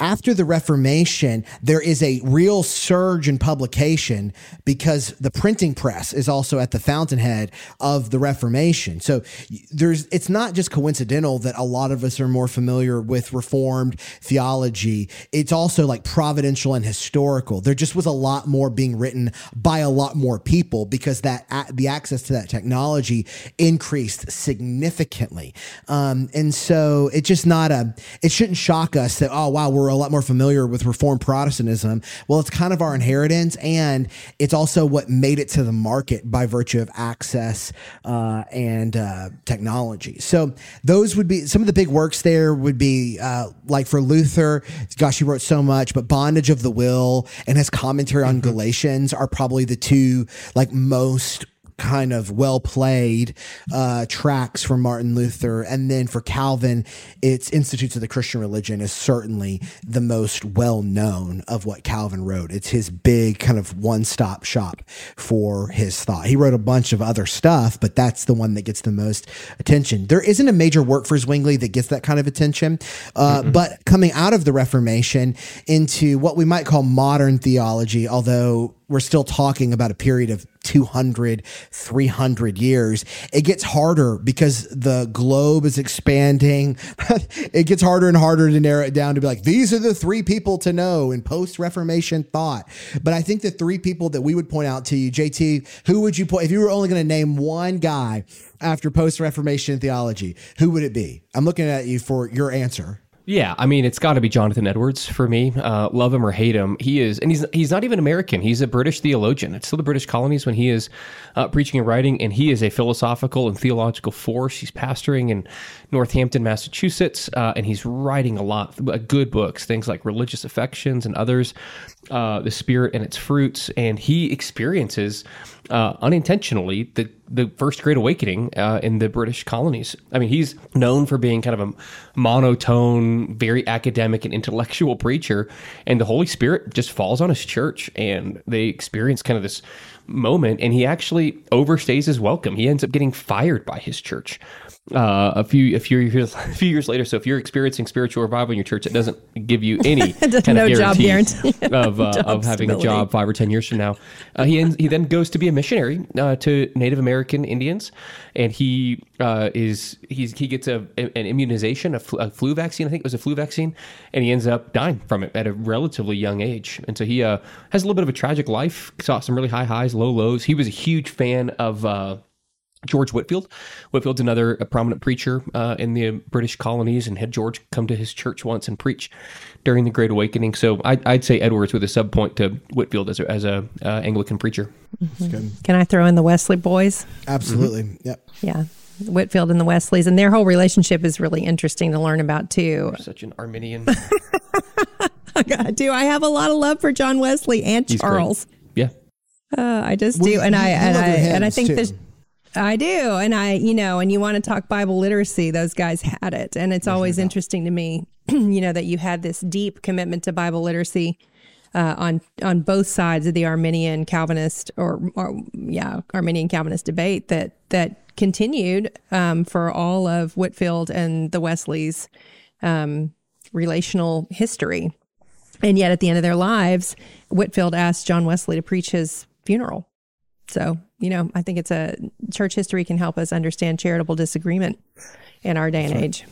Speaker 1: after the Reformation, there is a real surge in publication because the printing press is also at the fountainhead of the Reformation. So there's it's not just coincidental that a lot of us are more familiar with Reformed theology. It's also like providential and historical. There just was a lot more being written by a lot more people because that the access to that technology increased significantly. Um, and so it's just not a it shouldn't shock us that oh wow we're a lot more familiar with Reformed Protestantism. Well, it's kind of our inheritance, and it's also what made it to the market by virtue of access uh, and uh, technology. So those would be some of the big works. There would be uh, like for Luther, gosh, he wrote so much, but Bondage of the Will and his commentary on mm-hmm. Galatians are probably the two like most kind of well played uh, tracks from Martin Luther. And then for Calvin, it's Institutes of the Christian Religion is certainly the most well known of what Calvin wrote. It's his big kind of one stop shop for his thought. He wrote a bunch of other stuff, but that's the one that gets the most attention. There isn't a major work for Zwingli that gets that kind of attention. Uh, but coming out of the Reformation into what we might call modern theology, although we're still talking about a period of 200, 300 years. It gets harder because the globe is expanding. it gets harder and harder to narrow it down to be like, these are the three people to know in post Reformation thought. But I think the three people that we would point out to you, JT, who would you point, if you were only going to name one guy after post Reformation theology, who would it be? I'm looking at you for your answer.
Speaker 3: Yeah, I mean, it's got to be Jonathan Edwards for me. Uh, love him or hate him, he is, and he's he's not even American. He's a British theologian. It's still the British colonies when he is uh, preaching and writing, and he is a philosophical and theological force. He's pastoring in Northampton, Massachusetts, uh, and he's writing a lot of uh, good books, things like Religious Affections and others, uh, The Spirit and Its Fruits, and he experiences uh, unintentionally the the first Great Awakening uh, in the British colonies. I mean, he's known for being kind of a monotone, very academic and intellectual preacher, and the Holy Spirit just falls on his church, and they experience kind of this moment, and he actually overstays his welcome. He ends up getting fired by his church uh, a few a few years a few years later. So if you're experiencing spiritual revival in your church, it doesn't give you any kind no of job guarantee of uh, of having stability. a job five or ten years from now. Uh, he ends, he then goes to be a missionary uh, to Native American Indians, and he uh, is he's he gets a, an immunization, a flu, a flu, vaccine. I think it was a flu vaccine, and he ends up dying from it at a relatively young age. And so he uh, has a little bit of a tragic life. Saw some really high highs, low lows. He was a huge fan of George Whitefield. Whitefield's another prominent preacher uh, in the British colonies, and had George come to his church once and preach during the Great Awakening. So I'd, I'd say Edwards with a sub point to Whitefield as a, as a uh, Anglican preacher.
Speaker 2: Mm-hmm. Can I throw in the Wesley boys?
Speaker 1: Absolutely. Mm-hmm. Yep.
Speaker 2: Yeah. Whitefield and the Wesleys, and their whole relationship is really interesting to learn about too.
Speaker 3: such an Arminian.
Speaker 2: do I have a lot of love for John Wesley and He's Charles?
Speaker 3: Great.
Speaker 2: Yeah. Uh, I just do, and I and I and I think this I do. And I, you know, and you want to talk Bible literacy, those guys had it. And it's always interesting to me, you know, that you had this deep commitment to Bible literacy uh, on on both sides of the Arminian Calvinist or, or yeah Arminian Calvinist debate that that continued um, for all of Whitefield and the Wesleys um, relational history. And yet, at the end of their lives, Whitefield asked John Wesley to preach his funeral. So, you know, I think it's a church history can help us understand charitable disagreement in our day and age.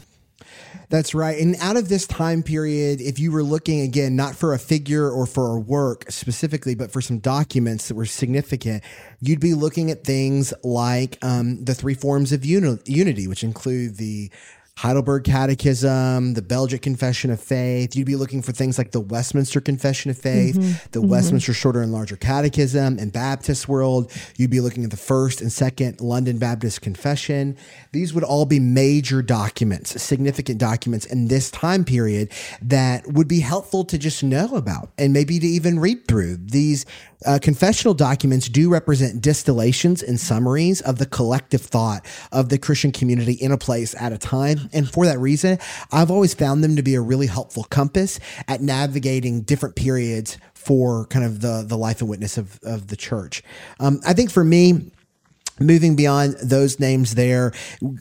Speaker 1: That's right. And out of this time period, if you were looking again, not for a figure or for a work specifically, but for some documents that were significant, you'd be looking at things like um, the three forms of uni- unity, which include the Heidelberg Catechism, the Belgic Confession of Faith. You'd be looking for things like the Westminster Confession of Faith, mm-hmm. the mm-hmm. Westminster Shorter and Larger Catechism, and Baptist World. You'd be looking at the First and Second London Baptist Confession. These would all be major documents, significant documents in this time period that would be helpful to just know about and maybe to even read through. These uh, confessional documents do represent distillations and summaries of the collective thought of the Christian community in a place at a time. And for that reason, I've always found them to be a really helpful compass at navigating different periods for kind of the, the life and witness of, of the church. Um, I think for me, moving beyond those names there,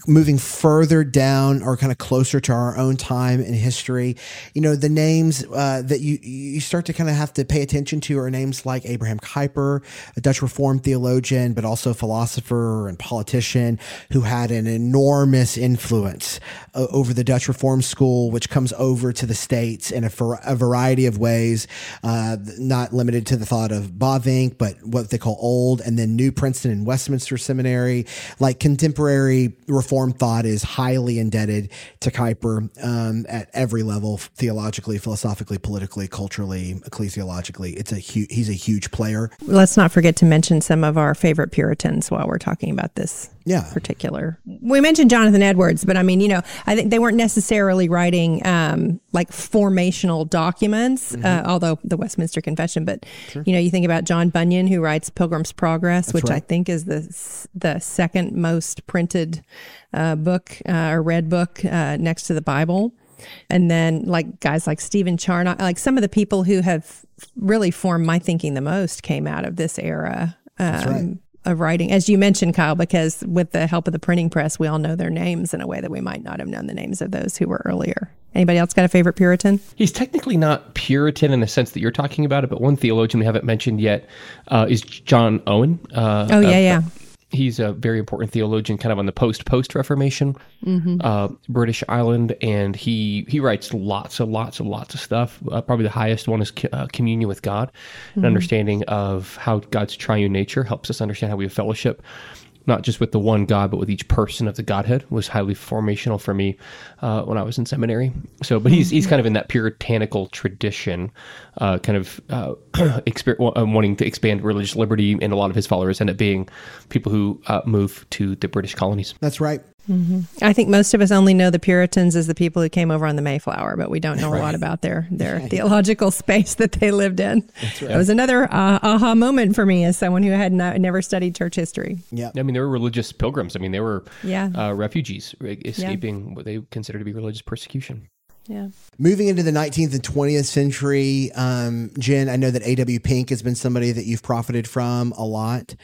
Speaker 1: moving further down or kind of closer to our own time in history, you know, the names uh, that you you start to kind of have to pay attention to are names like Abraham Kuyper, a Dutch Reformed theologian, but also philosopher and politician who had an enormous influence uh, over the Dutch Reformed school, which comes over to the States in a, a variety of ways, uh, not limited to the thought of Bavinck, but what they call old and then New Princeton and Westminster seminary. Like contemporary Reform thought is highly indebted to Kuyper um, at every level, theologically, philosophically, politically, culturally, ecclesiologically. It's a hu- he's a huge player.
Speaker 2: Let's not forget to mention some of our favorite Puritans while we're talking about this
Speaker 1: yeah.
Speaker 2: particular. We mentioned Jonathan Edwards, but I mean, you know, I think they weren't necessarily writing um, like formational documents, mm-hmm. uh, although the Westminster Confession. But sure. you know, you think about John Bunyan, who writes Pilgrim's Progress, That's which right. I think is the the second most printed uh, book uh, or read book uh, next to the Bible. And then like guys like Stephen Charnock, like some of the people who have really formed my thinking the most came out of this era. Um, right of writing, as you mentioned, Kyle, because with the help of the printing press, we all know their names in a way that we might not have known the names of those who were earlier. Anybody else got a favorite Puritan?
Speaker 3: He's technically not Puritan in the sense that you're talking about it, but one theologian we haven't mentioned yet uh, is John Owen.
Speaker 2: Uh, oh yeah, yeah
Speaker 3: he's a very important theologian, kind of on the post post Reformation mm-hmm. uh, British island, and he he writes lots and lots and lots of stuff. Uh, probably the highest one is uh, communion with God, mm-hmm. an understanding of how God's triune nature helps us understand how we have fellowship not just with the one God, but with each person of the Godhead was highly formational for me uh, when I was in seminary. So, but he's he's kind of in that puritanical tradition, uh, kind of uh, uh, wanting to expand religious liberty, and a lot of his followers end up being people who uh, move to the British colonies.
Speaker 1: That's right.
Speaker 2: Mm-hmm. I think most of us only know the Puritans as the people who came over on the Mayflower, but we don't know right. a lot about their their theological space that they lived in. Right. It was another uh, aha moment for me as someone who had not, never studied church history.
Speaker 1: Yeah,
Speaker 3: I mean they were religious pilgrims. I mean they were yeah. Uh, refugees escaping yeah. what they considered to be religious persecution.
Speaker 2: Yeah.
Speaker 1: Moving into the 19th and 20th century, um, Jen, I know that A.W. Pink has been somebody that you've profited from a lot.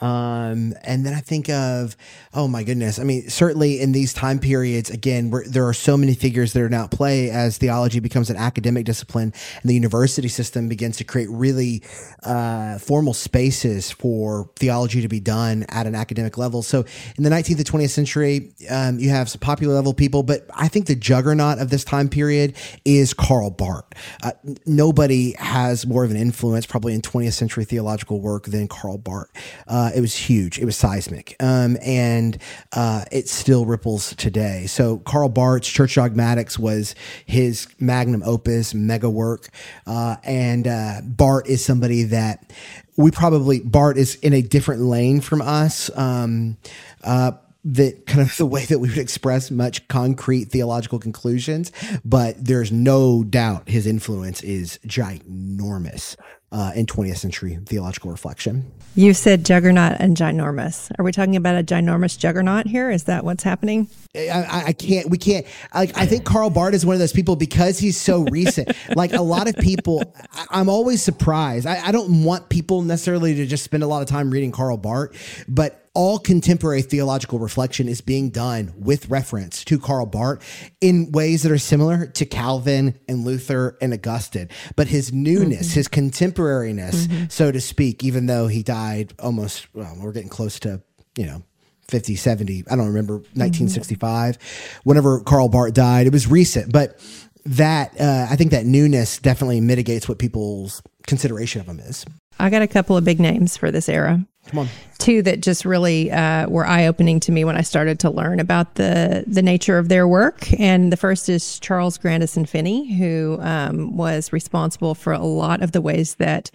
Speaker 1: Um, and then I think of, oh my goodness. I mean, certainly in these time periods, again, there are so many figures that are now at play as theology becomes an academic discipline and the university system begins to create really uh, formal spaces for theology to be done at an academic level. So in the 19th and 20th century, um, you have some popular level people, but I think the juggernaut of this time period is Karl Barth. Uh, nobody has more of an influence probably in 20th century theological work than Karl Barth. Uh, uh, it was huge. It was seismic, um, and uh, it still ripples today. So Karl Barth's Church Dogmatics was his magnum opus, mega work, uh, and uh, Barth is somebody that we probably Barth is in a different lane from us. Um, uh, that kind of the way that we would express much concrete theological conclusions, but there's no doubt his influence is ginormous uh, in 20th century theological reflection.
Speaker 2: You said juggernaut and ginormous. Are we talking about a ginormous juggernaut here? Is that what's happening?
Speaker 1: I, I can't. We can't. Like, I think Karl Barth is one of those people because he's so recent. like a lot of people, I, am always surprised. I, I don't want people necessarily to just spend a lot of time reading Karl Barth, but all contemporary theological reflection is being done with reference to Karl Barth in ways that are similar to Calvin and Luther and Augustine. But his newness, mm-hmm. his contemporariness, mm-hmm. so to speak, even though he died almost, well, we're getting close to, you know, 50, 70, I don't remember, 1965, mm-hmm. whenever Karl Barth died. It was recent, but that, uh, I think that newness definitely mitigates what people's consideration of him is.
Speaker 2: I got a couple of big names for this era.
Speaker 1: Come on.
Speaker 2: Two that just really uh, were eye opening to me when I started to learn about the the nature of their work. And the first is Charles Grandison Finney, who um, was responsible for a lot of the ways that,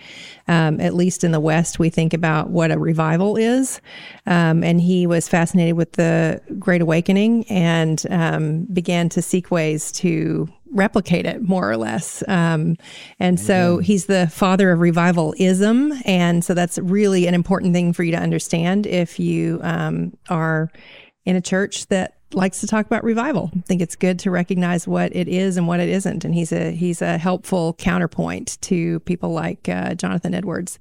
Speaker 2: um, at least in the West, we think about what a revival is. Um, and he was fascinated with the Great Awakening and um, began to seek ways to replicate it more or less. Um, and so he's the father of revivalism. And so that's really an important thing for you to understand if you um, are in a church that likes to talk about revival. I think it's good to recognize what it is and what it isn't. And he's a he's a helpful counterpoint to people like uh, Jonathan Edwards.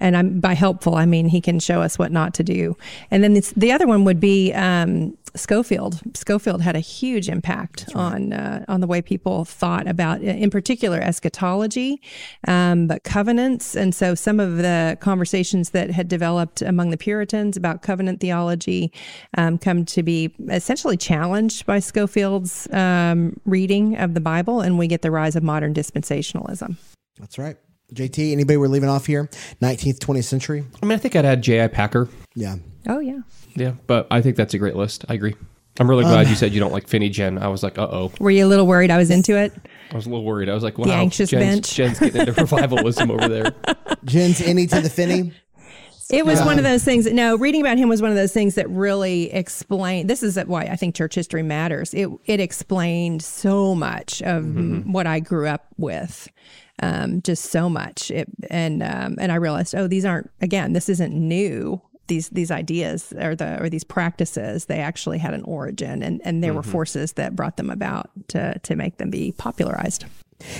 Speaker 2: And I'm by helpful, I mean he can show us what not to do. And then the other one would be um, Scofield. Scofield had a huge impact right. on uh, on the way people thought about, in particular, eschatology, um, but covenants. And so, some of the conversations that had developed among the Puritans about covenant theology um, come to be essentially challenged by Scofield's um, reading of the Bible, and we get the rise of modern dispensationalism.
Speaker 1: That's right. JT, anybody we're leaving off here? 19th, 20th century?
Speaker 3: I mean, I think I'd add J.I. Packer.
Speaker 1: Yeah.
Speaker 2: Oh, yeah.
Speaker 3: Yeah, but I think that's a great list. I agree. I'm really glad um, you said you don't like Finney Jen. I was like, uh oh.
Speaker 2: Were you a little worried I was into it?
Speaker 3: I was a little worried. I was like, wow,
Speaker 2: the anxious
Speaker 3: Jen's,
Speaker 2: bench.
Speaker 3: Jen's getting into revivalism over there.
Speaker 1: Jen's any to the Finney.
Speaker 2: It was one of those things. That, no, reading about him was one of those things that really explained. This is why I think church history matters. It it explained so much of mm-hmm. what I grew up with, um, just so much. It, and um, and I realized, oh, these aren't again. This isn't new these these ideas or the or these practices they actually had an origin and and there mm-hmm. were forces that brought them about to to make them be popularized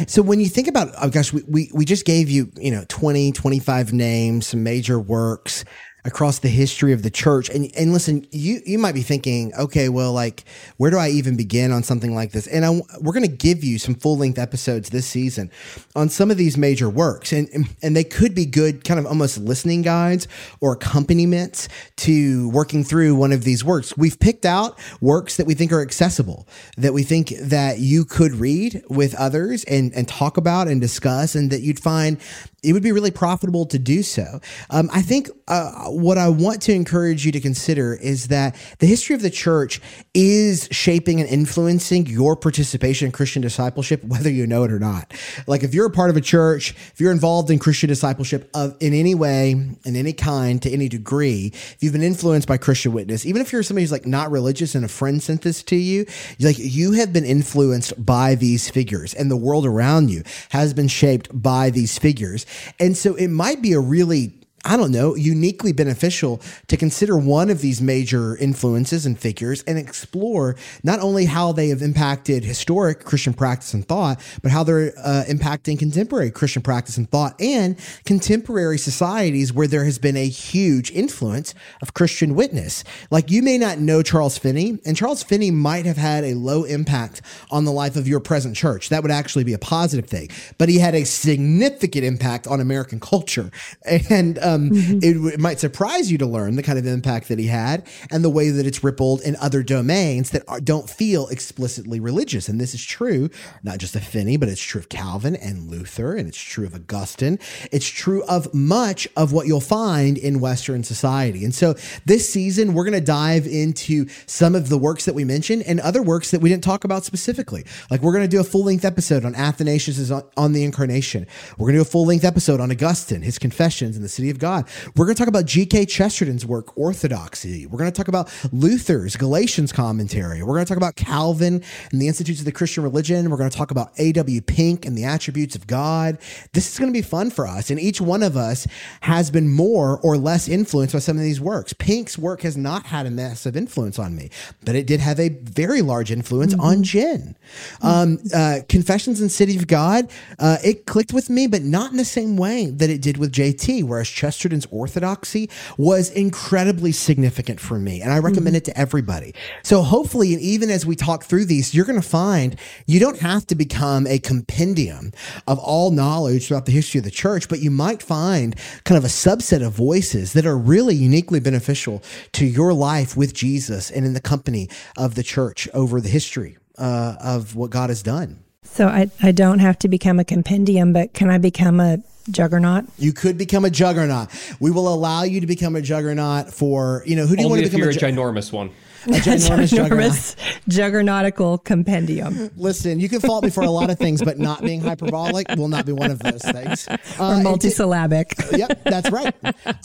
Speaker 1: so when you think about oh gosh we, we, we just gave you you know 20 25 names some major works across the history of the church. And and listen, you you might be thinking, okay, well, like where do I even begin on something like this? And I, we're going to give you some full length episodes this season on some of these major works, and and they could be good, kind of almost listening guides or accompaniments to working through one of these works. We've picked out works that we think are accessible, that we think that you could read with others and and talk about and discuss, and that you'd find it would be really profitable to do so. Um, I think uh, what I want to encourage you to consider is that the history of the church is shaping and influencing your participation in Christian discipleship, whether you know it or not. Like if you're a part of a church, if you're involved in Christian discipleship of in any way, in any kind, to any degree, if you've been influenced by Christian witness, even if you're somebody who's like not religious and a friend sent this to you, like you have been influenced by these figures, and the world around you has been shaped by these figures. And so it might be a really I don't know, uniquely beneficial to consider one of these major influences and figures and explore not only how they have impacted historic Christian practice and thought, but how they're uh, impacting contemporary Christian practice and thought and contemporary societies where there has been a huge influence of Christian witness. Like you may not know Charles Finney, and Charles Finney might have had a low impact on the life of your present church. That would actually be a positive thing, but he had a significant impact on American culture. And, um, um, mm-hmm. it, it, might surprise you to learn the kind of impact that he had and the way that it's rippled in other domains that are, don't feel explicitly religious. And this is true, not just of Finney, but it's true of Calvin and Luther, and it's true of Augustine. It's true of much of what you'll find in Western society. And so this season, we're going to dive into some of the works that we mentioned and other works that we didn't talk about specifically. Like we're going to do a full length episode on Athanasius on, on the Incarnation. We're going to do a full length episode on Augustine, his confessions in the city of God God. We're going to talk about G.K. Chesterton's work, Orthodoxy. We're going to talk about Luther's Galatians commentary. We're going to talk about Calvin and the Institutes of the Christian Religion. We're going to talk about A.W. Pink and the attributes of God. This is going to be fun for us. And each one of us has been more or less influenced by some of these works. Pink's work has not had a massive influence on me, but it did have a very large influence mm-hmm. on Jen. Um, uh, Confessions in City of God, uh, it clicked with me, but not in the same way that it did with JT, whereas Chesterton's orthodoxy was incredibly significant for me. And I recommend mm-hmm. it to everybody. So hopefully, and even as we talk through these, you're going to find you don't have to become a compendium of all knowledge throughout the history of the church, but you might find kind of a subset of voices that are really uniquely beneficial to your life with Jesus and in the company of the church over the history uh, of what God has done.
Speaker 2: So I, I don't have to become a compendium, but can I become a juggernaut?
Speaker 1: You could become a juggernaut. We will allow you to become a juggernaut for, you know, who do you want to
Speaker 3: become
Speaker 1: a,
Speaker 3: ju- a ginormous one?
Speaker 1: A ginormous,
Speaker 2: ginormous juggernautical compendium.
Speaker 1: Listen, you can fault me for a lot of things, but not being hyperbolic will not be one of those things. Uh,
Speaker 2: or multisyllabic.
Speaker 1: Yep, that's right.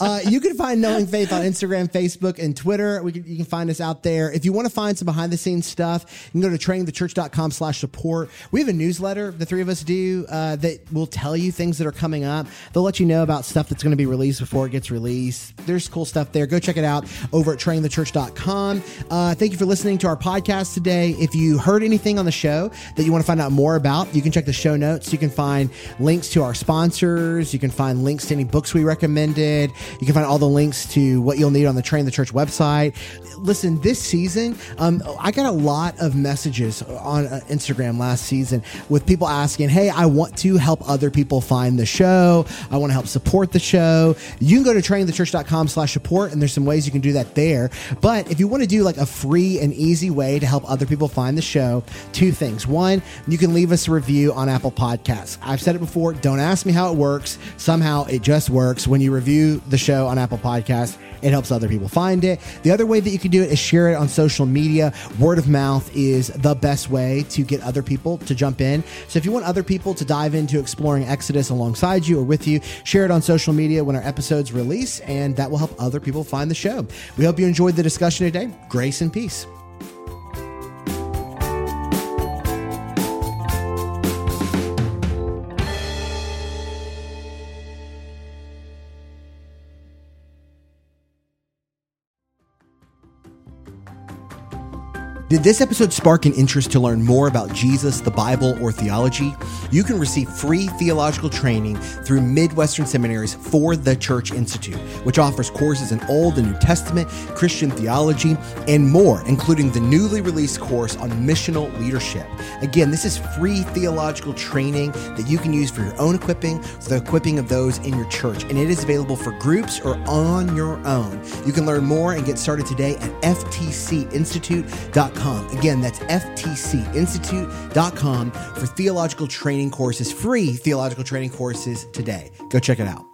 Speaker 1: Uh, you can find Knowing Faith on Instagram, Facebook, and Twitter. We can, you can find us out there. If you want to find some behind the scenes stuff, you can go to trainingthechurch.com slash support. We have a newsletter the three of us do uh, that will tell you things that are coming up. They'll let you know about stuff that's going to be released before it gets released. There's cool stuff there. Go check it out over at trainingthechurch.com. Uh, thank you for listening to our podcast today. If you heard anything on the show that you want to find out more about, you can check the show notes. You can find links to our sponsors. You can find links to any books we recommended. You can find all the links to what you'll need on the Train the Church website. Listen, this season, um, I got a lot of messages on uh, Instagram last season with people asking, Hey, I want to help other people find the show. I want to help support the show. You can go to trainingthechurch.com slash support, and there's some ways you can do that there. But if you want to do like a free and easy way to help other people find the show, two things. One, you can leave us a review on Apple Podcasts. I've said it before, don't ask me how it works. Somehow it just works. When you review the show on Apple Podcasts, it helps other people find it. The other way that you can do it is share it on social media. Word of mouth is the best way to get other people to jump in. So if you want other people to dive into exploring Exodus alongside you or with you, share it on social media when our episodes release, and that will help other people find the show. We hope you enjoyed the discussion today. Grace and peace. Did this episode spark an interest to learn more about Jesus, the Bible, or theology? You can receive free theological training through Midwestern Seminary's For the Church Institute, which offers courses in Old and New Testament, Christian theology, and more, including the newly released course on missional leadership. Again, this is free theological training that you can use for your own equipping, for the equipping of those in your church, and it is available for groups or on your own. You can learn more and get started today at Again, that's ftcinstitute.com for theological training courses, free theological training courses today. Go check it out.